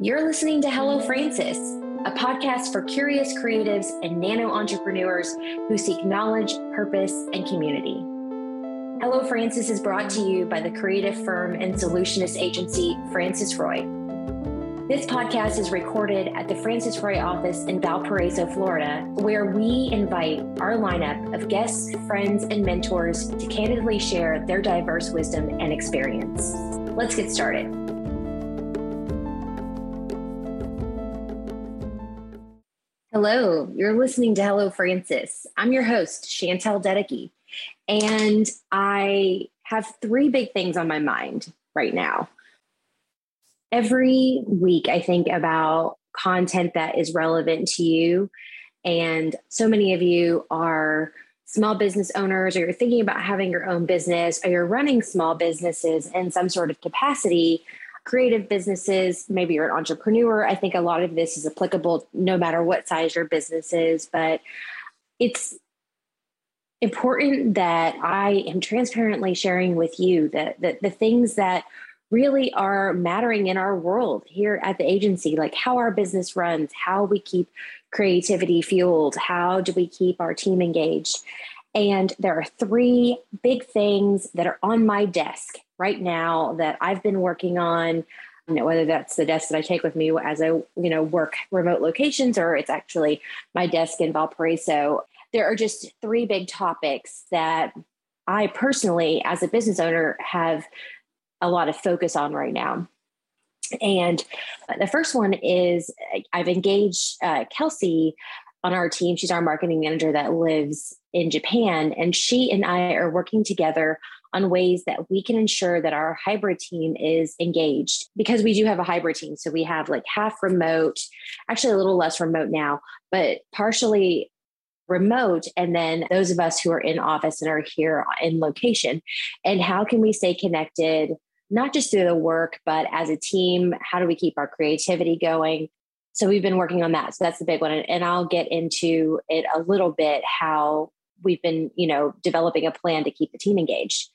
You're listening to Hello Francis, a podcast for curious creatives and nano entrepreneurs who seek knowledge, purpose, and community. Hello Francis is brought to you by the creative firm and solutionist agency Francis Roy. This podcast is recorded at the Francis Roy office in Valparaiso, Florida, where we invite our lineup of guests, friends, and mentors to candidly share their diverse wisdom and experience. Let's get started. Hello, you're listening to Hello Francis. I'm your host, Chantel Dedeke, and I have three big things on my mind right now. Every week, I think about content that is relevant to you, and so many of you are small business owners, or you're thinking about having your own business, or you're running small businesses in some sort of capacity creative businesses, maybe you're an entrepreneur. I think a lot of this is applicable no matter what size your business is, but it's important that I am transparently sharing with you that, that the things that really are mattering in our world here at the agency, like how our business runs, how we keep creativity fueled, how do we keep our team engaged. And there are three big things that are on my desk right now that I've been working on. You know, whether that's the desk that I take with me as I, you know, work remote locations or it's actually my desk in Valparaiso. There are just three big topics that I personally, as a business owner, have a lot of focus on right now. And the first one is I've engaged uh, Kelsey on our team. She's our marketing manager that lives in Japan. And she and I are working together on ways that we can ensure that our hybrid team is engaged because we do have a hybrid team. So we have like half remote, actually a little less remote now, but partially remote and then those of us who are in office and are here in location and how can we stay connected not just through the work but as a team how do we keep our creativity going so we've been working on that. So that's the big one. And i'll get into it a little bit how we've been you know developing a plan to keep the team engaged.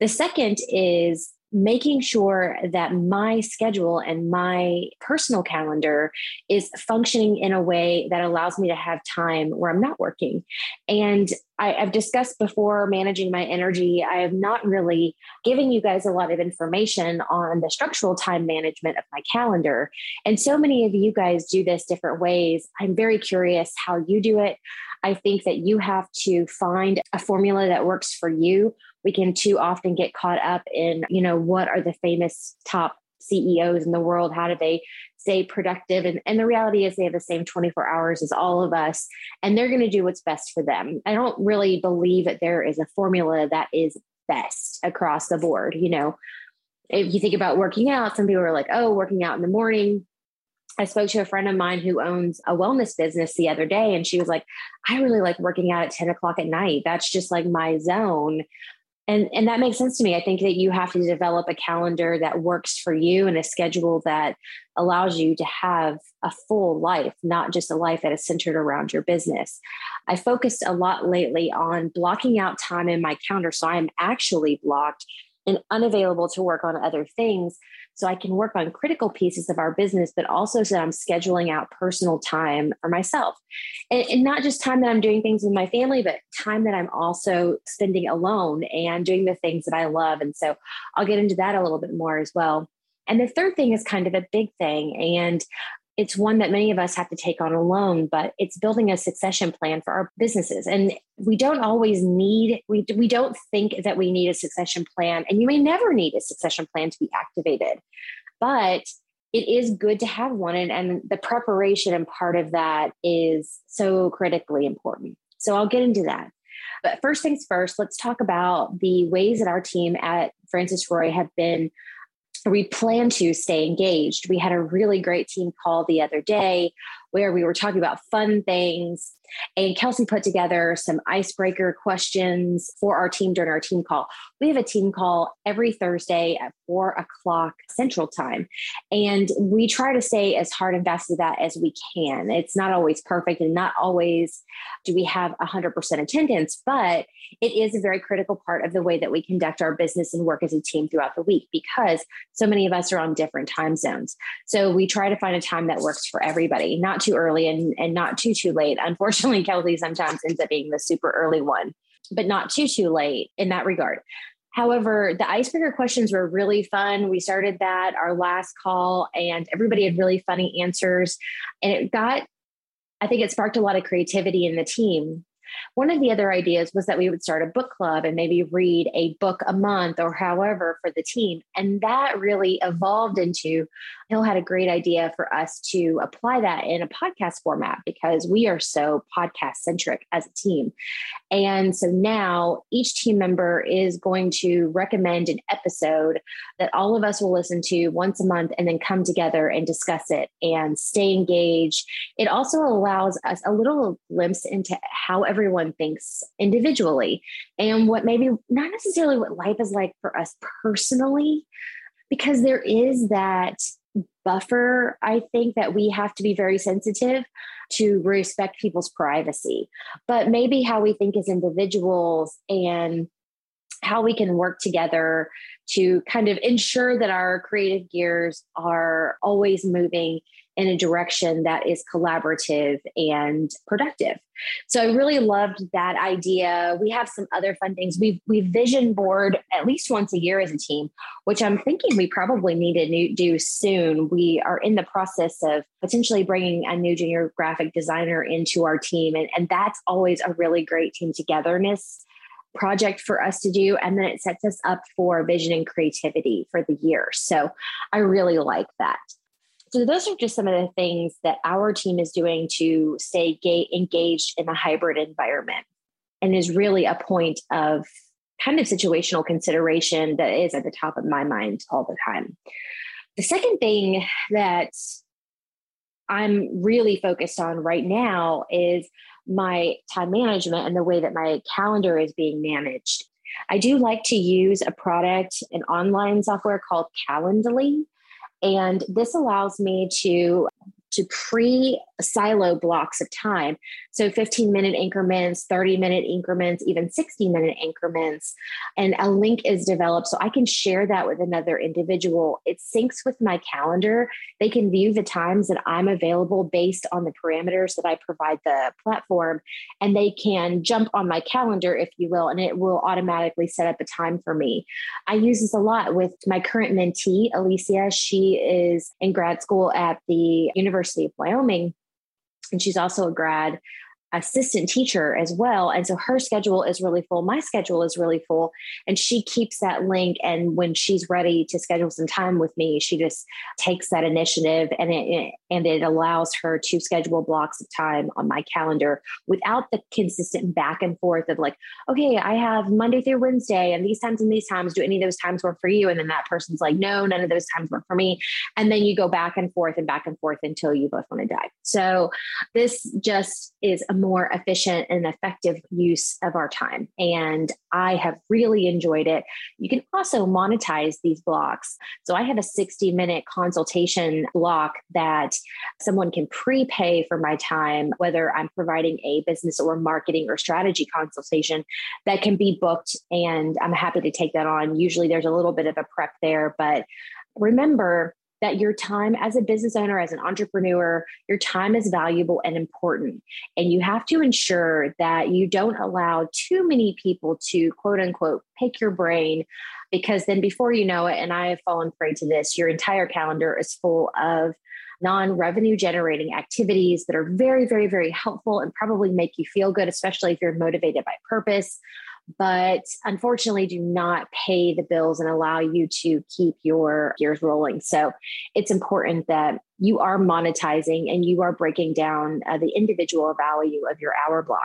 The second is making sure that my schedule and my personal calendar is functioning in a way that allows me to have time where I'm not working. And I, have discussed before managing my energy. I have not really given you guys a lot of information on the structural time management of my calendar. And so many of you guys do this different ways. I'm very curious how you do it. I think that you have to find a formula that works for you we can too often get caught up in, you know, what are the famous top CEOs in the world? How do they stay productive? And, and the reality is they have the same 24 hours as all of us, and they're going to do what's best for them. I don't really believe that there is a formula that is best across the board. You know, if you think about working out, some people are like, oh, working out in the morning. I spoke to a friend of mine who owns a wellness business the other day, and she was like, I really like working out at 10 o'clock at night. That's just like my zone. And and that makes sense to me. I think that you have to develop a calendar that works for you and a schedule that allows you to have a full life not just a life that is centered around your business. I focused a lot lately on blocking out time in my calendar so i'm actually blocked and unavailable to work on other things so I can work on critical pieces of our business, but also so I'm scheduling out personal time for myself. And, and, not just time that I'm doing things with my family, but time that I'm also spending alone and doing the things that I love. And so I'll get into that a little bit more as well. And the third thing is kind of a big thing. And it's one that many of us have to take on alone, but it's building a succession plan for our businesses. And we don't always need, we, we don't think that we need a succession plan, and you may never need a succession plan to be activated, but it is good to have one. And, and the preparation and part of that is so critically important. So I'll get into that. But first things first, let's talk about the ways that our team at Francis Roy have been we plan to stay engaged. We had a really great team call the other day where we were talking about fun things. And Kelsey put together some icebreaker questions for our team during our team call. We have a team call every Thursday at four o'clock Central Time. And we try to stay as hard and fast to that as we can. It's not always perfect and not always do we have 100% attendance, but it is a very critical part of the way that we conduct our business and work as a team throughout the week because so many of us are on different time zones. So we try to find a time that works for everybody, not too early and, and not too, too late. Unfortunately, Kelsey sometimes ends up being the super early one, but not too, too late in that regard. However, the icebreaker questions were really fun. We started that our last call, and everybody had really funny answers. And it got, I think it sparked a lot of creativity in the team one of the other ideas was that we would start a book club and maybe read a book a month or however for the team. And that really evolved into Hill had a great idea for us to apply that in a podcast format because we are so podcast centric as a team. And so now each team member is going to recommend an episode that all of us will listen to once a month and then come together and discuss it and stay engaged. It also allows us a little glimpse into how everyone thinks individually and what maybe not necessarily what life is like for us personally because there is that buffer, I think that we have to be very sensitive to respect people's privacy. But maybe how we think as individuals and how we can work together to kind of ensure that our creative gears are always moving in a direction that is collaborative and productive. So I really loved that idea. We have some other fun things. We we vision board at least once a year as a team, which I'm thinking we probably need to do soon. We are in the process of potentially bringing a new junior graphic designer into our team, and, and that's always a really great team togetherness project for us to do and then it sets us up for vision and creativity for the year so i really like that so those are just some of the things that our team is doing to stay gay, engaged in a hybrid environment and is really a point of kind of situational consideration that is at the top of my mind all the time. The second thing that I'm really focused on right now is my time management and the way that my calendar is being managed. I do like to use a product, an online software called Calendly. And this allows me to to pre silo blocks of time. So 15 minute increments, 30 minute increments, even 60 minute increments. And a link is developed so I can share that with another individual. It syncs with my calendar. They can view the times that I'm available based on the parameters that I provide the platform. And they can jump on my calendar, if you will, and it will automatically set up a time for me. I use this a lot with my current mentee, Alicia. She is in grad school at the University of Wyoming and she's also a grad assistant teacher as well. And so her schedule is really full. My schedule is really full. And she keeps that link. And when she's ready to schedule some time with me, she just takes that initiative and it, and it allows her to schedule blocks of time on my calendar without the consistent back and forth of like, okay, I have Monday through Wednesday and these times and these times. Do any of those times work for you? And then that person's like, no, none of those times work for me. And then you go back and forth and back and forth until you both want to die. So this just is a more efficient and effective use of our time. And I have really enjoyed it. You can also monetize these blocks. So I have a 60 minute consultation block that someone can prepay for my time, whether I'm providing a business or marketing or strategy consultation that can be booked. And I'm happy to take that on. Usually there's a little bit of a prep there, but remember, that your time as a business owner, as an entrepreneur, your time is valuable and important. And you have to ensure that you don't allow too many people to quote unquote pick your brain, because then before you know it, and I have fallen prey to this, your entire calendar is full of non revenue generating activities that are very, very, very helpful and probably make you feel good, especially if you're motivated by purpose but unfortunately do not pay the bills and allow you to keep your gears rolling. So it's important that you are monetizing and you are breaking down uh, the individual value of your hour block.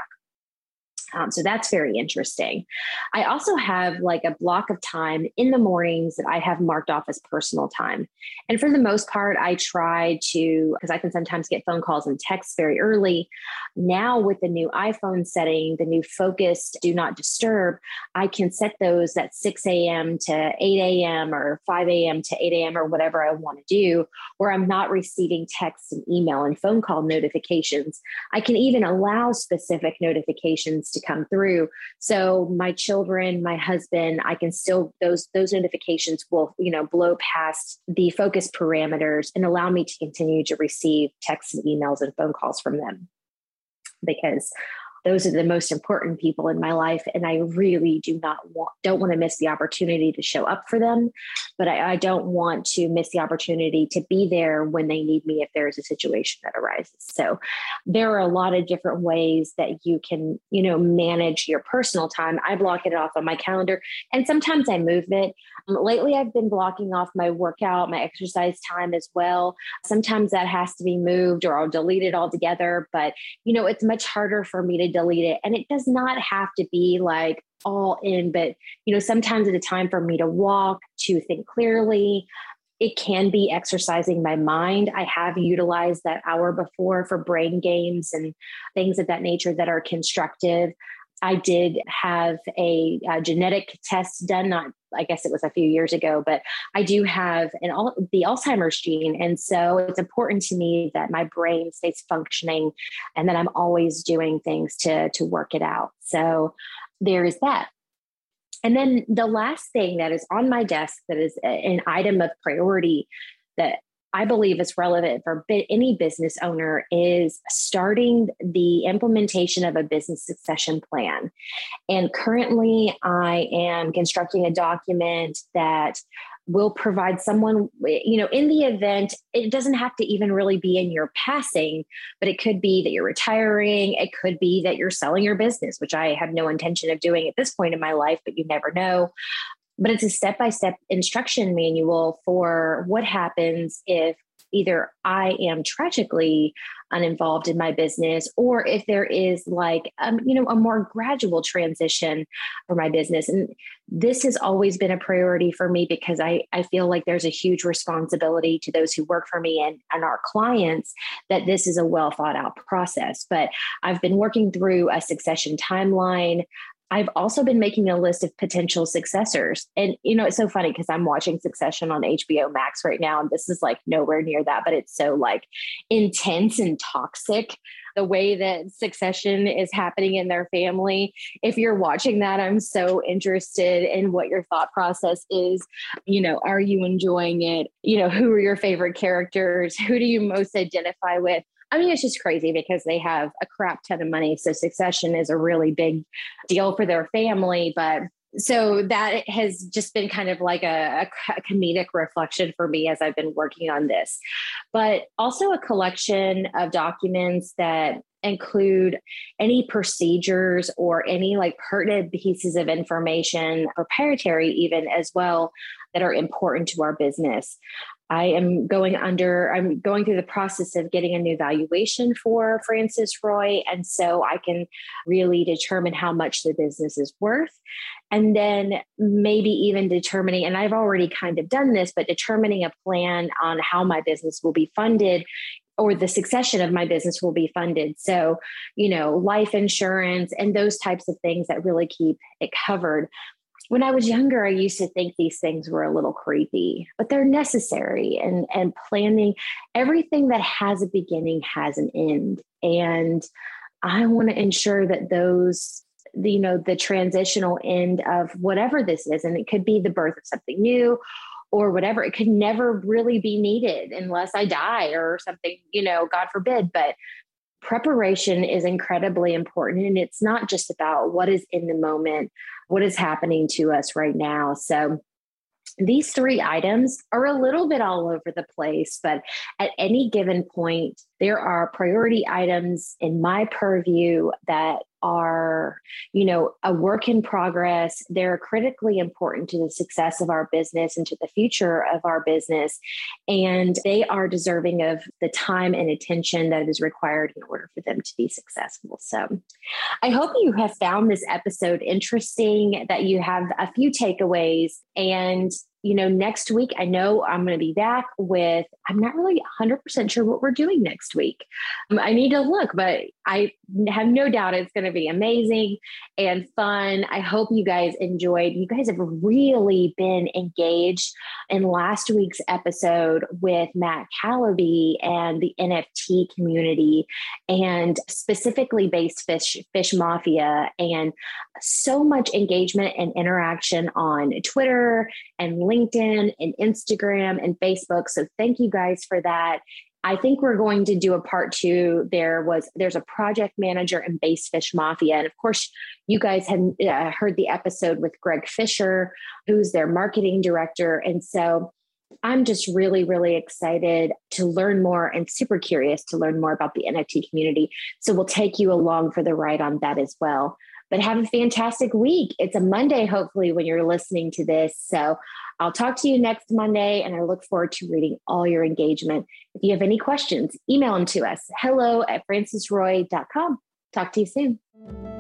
Um, so that's very interesting. I also have like a block of time in the mornings that I have marked off as personal time. And for the most part, I try to, because I can sometimes get phone calls and texts very early. Now, with the new iPhone setting, the new focused do not disturb, I can set those at 6 a.m. to 8 a.m. or 5 a.m. to 8 a.m. or whatever I want to do, where I'm not receiving texts and email and phone call notifications. I can even allow specific notifications to to come through. So my children, my husband, I can still those those notifications will, you know, blow past the focus parameters and allow me to continue to receive texts and emails and phone calls from them. Because those are the most important people in my life and i really do not want don't want to miss the opportunity to show up for them but I, I, don't want to miss the opportunity to be there when they need me if there's a situation that arises. So there are a lot of different ways that you can you know manage your personal time. I block it off on my calendar and sometimes i move it. Um, lately i've been blocking off my workout my exercise time as well. Sometimes that has to be moved or i'll delete it altogether but you know it's much harder for me to delete it. And it does not have to be like all in, but you know, sometimes it's a time for me to walk, to think clearly. It can be exercising my mind. I have utilized that hour before for brain games and things of that nature that are constructive. I did have a, a, genetic test done, not I guess it was a few years ago, but I do have an all the Alzheimer's gene, and so it's important to me that my brain stays functioning, and that I'm always doing things to to work it out. So there is that. And then the last thing that is on my desk that is an item of priority that I believe is relevant for any business owner is starting the implementation of a business succession plan. And currently, I am constructing a document that will provide someone, you know, in the event, it doesn't have to even really be in your passing, but it could be that you're retiring. It could be that you're selling your business, which I have no intention of doing at this point in my life, but you never know but it's a step by step instruction manual for what happens if either I am tragically uninvolved in my business or if there is like um, you know a more gradual transition for my business. And this has always been a priority for me because I, I feel like there's a huge responsibility to those who work for me and, and our clients that this is a well thought out process. But i've been working through a succession timeline I've also been making a list of potential successors. And, you know, it's so funny because I'm watching Succession on HBO Max right now. And this is like nowhere near that, but it's so like intense and toxic the way that succession is happening in their family. If you're watching that, I'm so interested in what your thought process is. You know, are you enjoying it? You know, who are your favorite characters? Who do you most identify with? I mean, it's just crazy because they have a crap ton of money. So succession is a really big deal for their family. But so that has just been kind of like a, a, comedic reflection for me as I've been working on this, but also a collection of documents that include any procedures or any like pertinent pieces of information, proprietary even as well, that are important to our business. I am going under, I'm going through the process of getting a new valuation for Francis Roy. And so I can really determine how much the business is worth. And then maybe even determining, and I've already kind of done this, but determining a plan on how my business will be funded or the succession of my business will be funded. So, you know, life insurance and those types of things that really keep it covered when I was younger, I used to think these things were a little creepy, but they're necessary. And and planning everything that has a beginning has an end, and I want to ensure that those you know the transitional end of whatever this is, and it could be the birth of something new or whatever it could never really be needed unless i die or something you know god forbid but preparation is incredibly important and it's not just about what is in the moment what is happening to us right now. So these three items are a little bit all over the place, but at any given point, there are priority items in my purview that are, you know, a work in progress. They're critically important to the success of our business and to the future of our business. And they are deserving of the time and attention that is required in order for them to be successful. So I hope you have found this episode interesting, that you have a few takeaways and you know, next week, I know I'm going to be back with, I'm not really 100% sure what we're doing next week. Um, I need to look, but I have no doubt it's going to be amazing and fun. I hope you guys enjoyed. You guys have really been engaged in last week's episode with Matt Calaby and the NFT community and specifically based fish, fish mafia and so much engagement and interaction on Twitter and LinkedIn and Instagram and Facebook. So thank you guys for that. I think we're going to do a part two. There was there's a project manager in Based Fish Mafia, and of course, you guys had uh, heard the episode with Greg Fisher, who's their marketing director, and so I'm just really, really excited to learn more and super curious to learn more about the NFT community. So we'll take you along for the ride on that as well. But have a fantastic week. It's a Monday, hopefully, when you're listening to this. So I'll talk to you next Monday, and I look forward to reading all your engagement. If you have any questions, email them to us hello at francisroy.com. Talk to you soon.